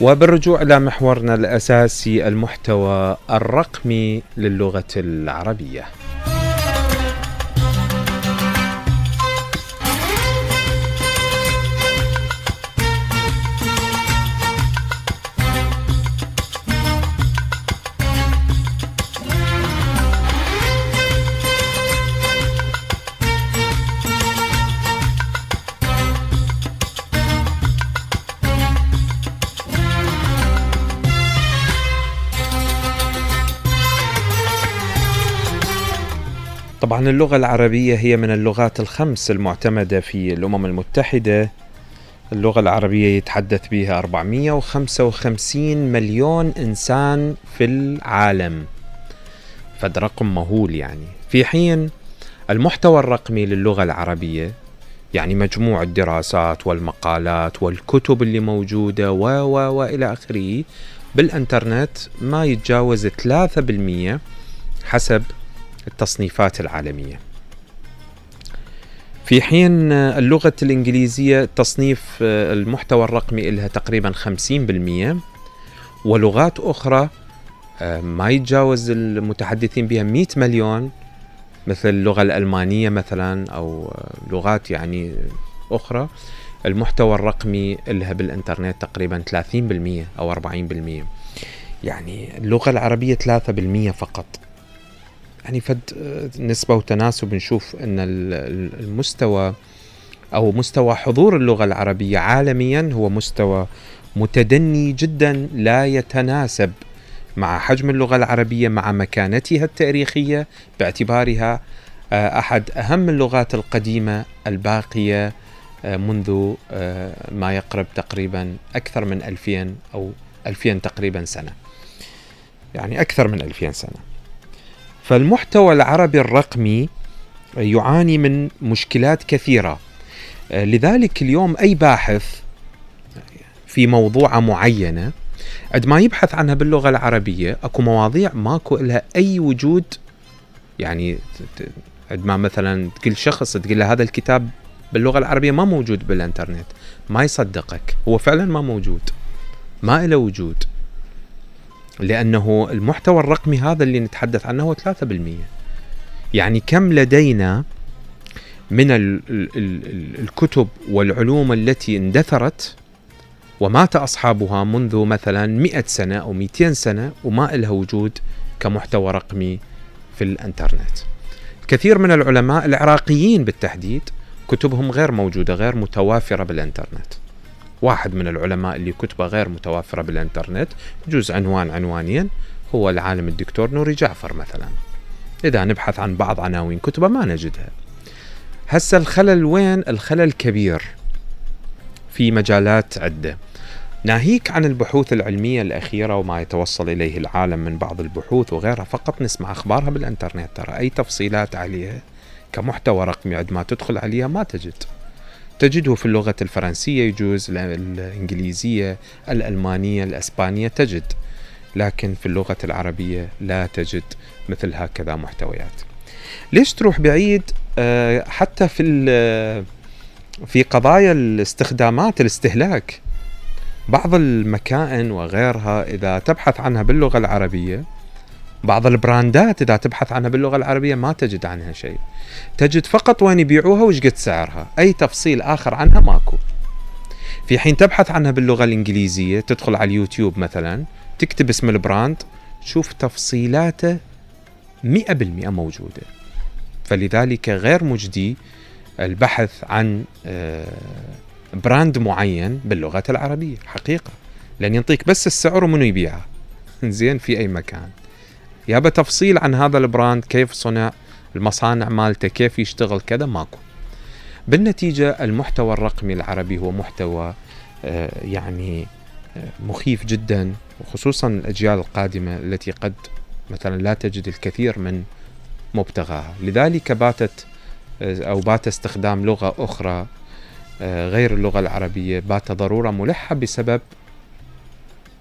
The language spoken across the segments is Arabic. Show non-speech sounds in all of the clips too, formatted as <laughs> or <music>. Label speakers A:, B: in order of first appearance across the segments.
A: وبالرجوع إلى محورنا الأساسي المحتوى الرقمي للغة العربية. طبعا اللغة العربية هي من اللغات الخمس المعتمدة في الأمم المتحدة. اللغة العربية يتحدث بها 455 مليون إنسان في العالم. فد رقم مهول يعني. في حين المحتوى الرقمي للغة العربية يعني مجموع الدراسات والمقالات والكتب اللي موجودة و و وإلى آخره بالإنترنت ما يتجاوز 3% حسب التصنيفات العالمية. في حين اللغة الإنجليزية تصنيف المحتوى الرقمي لها تقريبا 50% ولغات أخرى ما يتجاوز المتحدثين بها 100 مليون مثل اللغة الألمانية مثلا أو لغات يعني أخرى المحتوى الرقمي لها بالإنترنت تقريبا 30% أو 40% يعني اللغة العربية 3% فقط. يعني فد نسبة وتناسب نشوف أن المستوى أو مستوى حضور اللغة العربية عالميا هو مستوى متدني جدا لا يتناسب مع حجم اللغة العربية مع مكانتها التاريخية باعتبارها آه، أحد أهم اللغات القديمة الباقية آه، منذ آه، ما يقرب تقريبا أكثر من 2000 أو 2000 تقريبا سنة. يعني أكثر من 2000 سنة. فالمحتوى العربي الرقمي يعاني من مشكلات كثيرة. آه، لذلك اليوم أي باحث في موضوعة معينة عندما يبحث عنها باللغة العربية أكو مواضيع ماكو لها أي وجود. يعني عندما مثلا تقول شخص تقول له هذا الكتاب باللغة العربية ما موجود بالإنترنت. ما يصدقك. هو فعلا ما موجود. ما له وجود. لأنه المحتوى الرقمي هذا اللي نتحدث عنه هو 3% يعني كم لدينا من ال ال ال الكتب والعلوم التي اندثرت ومات أصحابها منذ مثلا 100 سنة أو 200 سنة وما لها وجود كمحتوى رقمي في الإنترنت. كثير من العلماء العراقيين بالتحديد كتبهم غير موجودة غير متوافرة بالإنترنت. واحد من العلماء اللي كتبه غير متوفرة بالإنترنت جزء عنوان عنوانين هو العالم الدكتور نوري جعفر مثلا. إذا نبحث عن بعض عناوين كتبة ما نجدها. هسه الخلل وين؟ الخلل كبير في مجالات عدة. ناهيك عن البحوث العلمية الأخيرة وما يتوصل إليه العالم من بعض البحوث وغيرها فقط نسمع أخبارها بالإنترنت. ترى أي تفصيلات عليها؟ كمحتوى رقمي عندما تدخل عليها ما تجد. تجده في اللغة الفرنسية يجوز الإنجليزية الألمانية الأسبانية تجد. لكن في اللغة العربية لا تجد مثل هكذا محتويات. ليش تروح بعيد؟ آه، حتى في في قضايا الاستخدامات الاستهلاك. بعض المكائن وغيرها إذا تبحث عنها باللغة العربية بعض ال brandات إذا تبحث عنها باللغة العربية ما تجد عنها شيء. تجد فقط وين يبيعوها وش قد سعرها. أي تفصيل آخر عنها ماكو. في حين تبحث عنها باللغة الإنجليزية تدخل على اليوتيوب مثلا تكتب اسم ال brand تشوف تفصيلاته مئة بالمئة موجودة. فلذلك غير مجدي البحث عن آه، brand معين باللغة العربية. حقيقة. لأن ينطيك بس السعر ومنو يبيعه. <laughs> زين في أي مكان. يابا تفصيل عن هذا البراند كيف صنع المصانع مالته كيف يشتغل كذا؟ ماكو. بالنتيجة المحتوى الرقمي العربي هو محتوى آه، يعني آه، مخيف جدا وخصوصا الأجيال القادمة التي قد مثلا لا تجد الكثير من مبتغاها. لذلك باتت آه، أو بات استخدام لغة أخرى غير اللغة العربية بات ضرورة ملحة بسبب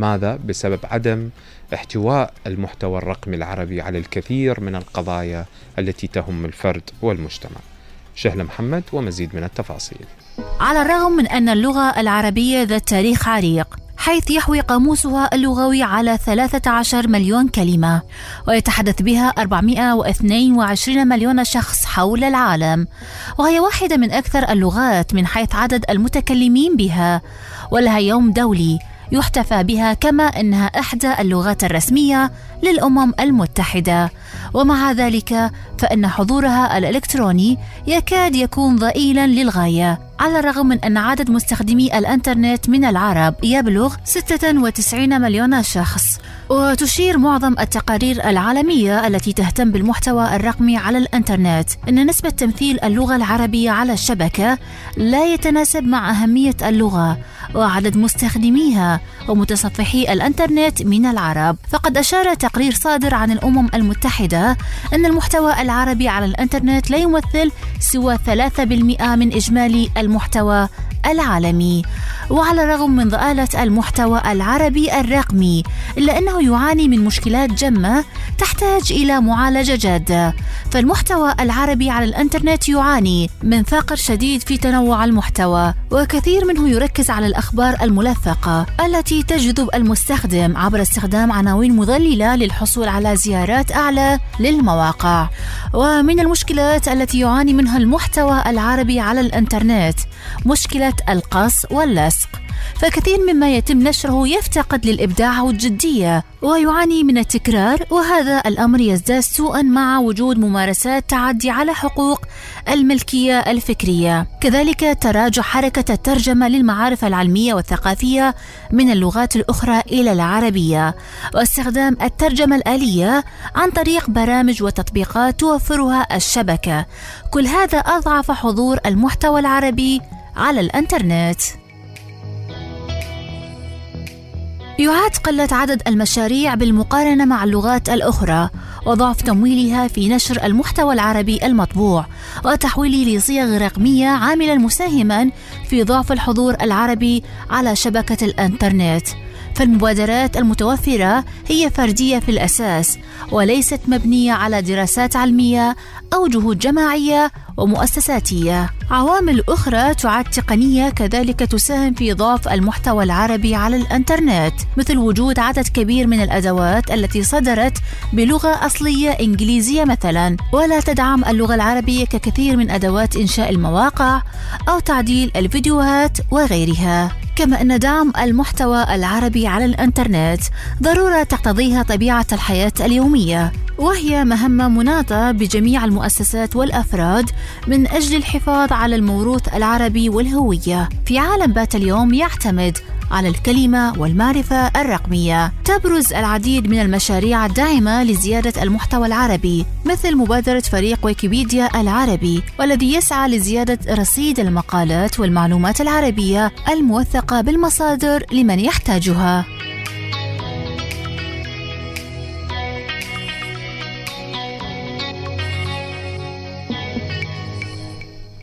A: ماذا؟ بسبب عدم احتواء المحتوى الرقمي العربي على الكثير من القضايا التي تهم الفرد والمجتمع. شهل محمد ومزيد من التفاصيل.
B: على الرغم من أن اللغة العربية ذات تاريخ عريق، حيث يحوي قاموسها اللغوي على 13 مليون كلمة ويتحدث بها 422 مليون شخص حول العالم وهي واحدة من أكثر اللغات من حيث عدد المتكلمين بها ولها يوم دولي يحتفى بها كما إنها احدى اللغات الرسمية للأمم المتحدة. ومع ذلك فإن حضورها الإلكتروني يكاد يكون ضئيلا للغاية على الرغم من أن عدد مستخدمي الإنترنت من العرب يبلغ 96 مليون شخص. وتشير معظم التقارير العالمية التي تهتم بالمحتوى الرقمي على الإنترنت. أن نسبة تمثيل اللغة العربية على الشبكة لا يتناسب مع أهمية اللغة وعدد مستخدميها ومتصفحي الإنترنت من العرب. فقد أشار تقرير صادر عن الأمم المتحدة إن المحتوى العربي على الإنترنت لا يمثل سوى 3% من إجمالي المحتوى العالمي. وعلى الرغم من ضآلة المحتوى العربي الرقمي إلا أنه يعاني من مشكلات جمة تحتاج إلى معالجة جادة. فالمحتوى العربي على الإنترنت يعاني من فقر شديد في تنوع المحتوى وكثير منه يركز على الأخبار الملفقة التي تجذب المستخدم عبر استخدام عناوين مضللة للحصول على زيارات أعلى للمواقع. ومن المشكلات التي يعاني منها المحتوى العربي على الإنترنت مشكلة القص واللصق. فكثير مما يتم نشره يفتقد للإبداع والجدية ويعاني من التكرار وهذا الأمر يزداد سوءا مع وجود ممارسات تعدي على حقوق الملكية الفكرية. كذلك تراجع حركة الترجمة للمعارف العلمية والثقافية من اللغات الأخرى إلى العربية واستخدام الترجمة الآلية عن طريق برامج وتطبيقات توفرها الشبكة. كل هذا أضعف حضور المحتوى العربي على الإنترنت. يعاد قلة عدد المشاريع بالمقارنة مع اللغات الأخرى وضعف تمويلها في نشر المحتوى العربي المطبوع وتحويله لصيغ رقمية عاملا مساهما في ضعف الحضور العربي على شبكة الإنترنت. فالمبادرات المتوفرة هي فردية في الأساس وليست مبنية على دراسات علمية أو جهود جماعية ومؤسساتية. عوامل أخرى تعد تقنية كذلك تساهم في ضعف المحتوى العربي على الإنترنت، مثل وجود عدد كبير من الأدوات التي صدرت بلغة أصلية إنجليزية مثلا، ولا تدعم اللغة العربية ككثير من أدوات إنشاء المواقع أو تعديل الفيديوهات وغيرها. كما أن دعم المحتوى العربي على الإنترنت ضرورة تقتضيها طبيعة الحياة اليومية وهي مهمة مناطة بجميع المؤسسات والأفراد من أجل الحفاظ على الموروث العربي والهوية. في عالم بات اليوم يعتمد على الكلمة والمعرفة الرقمية. تبرز العديد من المشاريع الداعمة لزيادة المحتوى العربي، مثل مبادرة فريق ويكيبيديا العربي، والذي يسعى لزيادة رصيد المقالات والمعلومات العربية الموثقة بالمصادر لمن يحتاجها.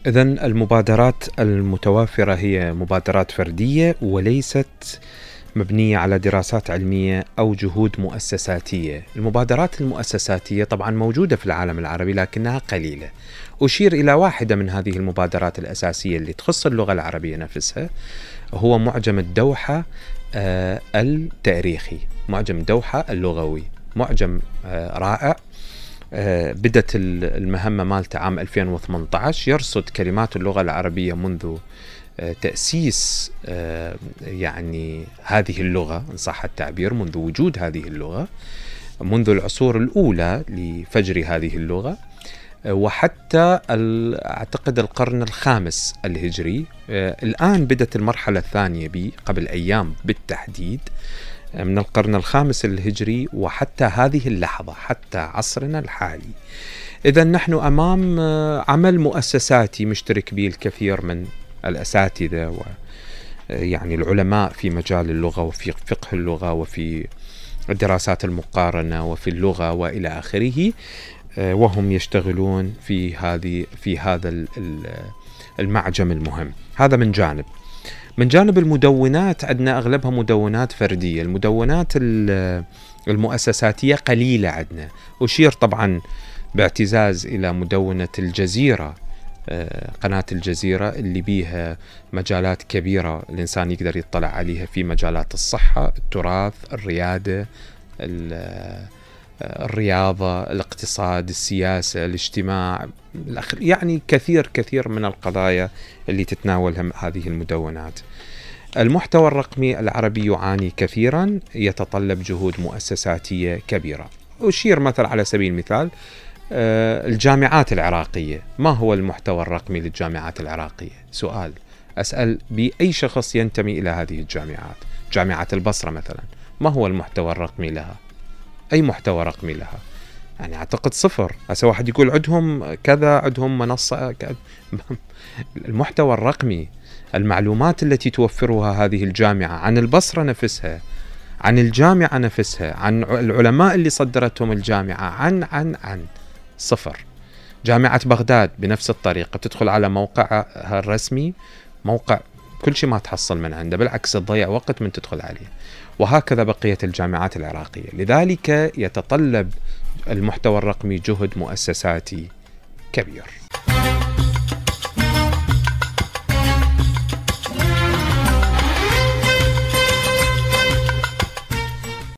A: إذا المبادرات المتوافرة هي مبادرات فردية وليست مبنية على دراسات علمية أو جهود مؤسساتية. المبادرات المؤسساتية طبعا موجودة في العالم العربي لكنها قليلة. أشير إلى واحدة من هذه المبادرات الأساسية اللي تخص اللغة العربية نفسها هو معجم الدوحة آه التاريخي. معجم الدوحة اللغوي. معجم آه رائع. بدت المهمة مالته عام 2018 يرصد كلمات اللغة العربية منذ آه، تأسيس آه، يعني هذه اللغة إن صح التعبير منذ وجود هذه اللغة منذ العصور الأولى لفجر هذه اللغة. وحتى أعتقد القرن الخامس الهجري. الآن بدت المرحلة الثانية بي قبل أيام بالتحديد. من القرن الخامس الهجري وحتى هذه اللحظة حتى عصرنا الحالي. إذا نحن أمام آه، عمل مؤسساتي مشترك به الكثير من الأساتذة و آه، يعني العلماء في مجال اللغة وفي فقه اللغة وفي الدراسات المقارنة وفي اللغة وإلى آخره آه، وهم يشتغلون في هذه في هذا المعجم المهم. هذا من جانب. من جانب المدونات عندنا أغلبها مدونات فردية. المدونات المؤسساتية قليلة عندنا. أشير طبعا باعتزاز إلى مدونة الجزيرة آه، قناة الجزيرة اللي بيها مجالات كبيرة الإنسان يقدر يطلع عليها في مجالات الصحة التراث الريادة الرياضة الاقتصاد السياسة الاجتماع يعني كثير كثير من القضايا اللي تتناولها هذه المدونات. المحتوى الرقمي العربي يعاني كثيرا يتطلب جهود مؤسساتية كبيرة. أشير مثلا على سبيل المثال آه، الجامعات العراقية. ما هو المحتوى الرقمي للجامعات العراقية؟ سؤال. أسأل بأي شخص ينتمي إلى هذه الجامعات؟ جامعة البصرة مثلا. ما هو المحتوى الرقمي لها؟ أي محتوى رقمي لها. يعني أعتقد صفر. هسه واحد يقول عندهم كذا عندهم منصة كذا. <laughs> المحتوى الرقمي المعلومات التي توفرها هذه الجامعة عن البصرة نفسها عن الجامعة نفسها عن العلماء اللي صدرتهم الجامعة عن عن عن. صفر. جامعة بغداد بنفس الطريقة تدخل على موقعها الرسمي موقع كل شيء ما تحصل من عنده بالعكس تضيع وقت من تدخل عليه. وهكذا بقية الجامعات العراقية. لذلك يتطلب المحتوى الرقمي جهد مؤسساتي كبير.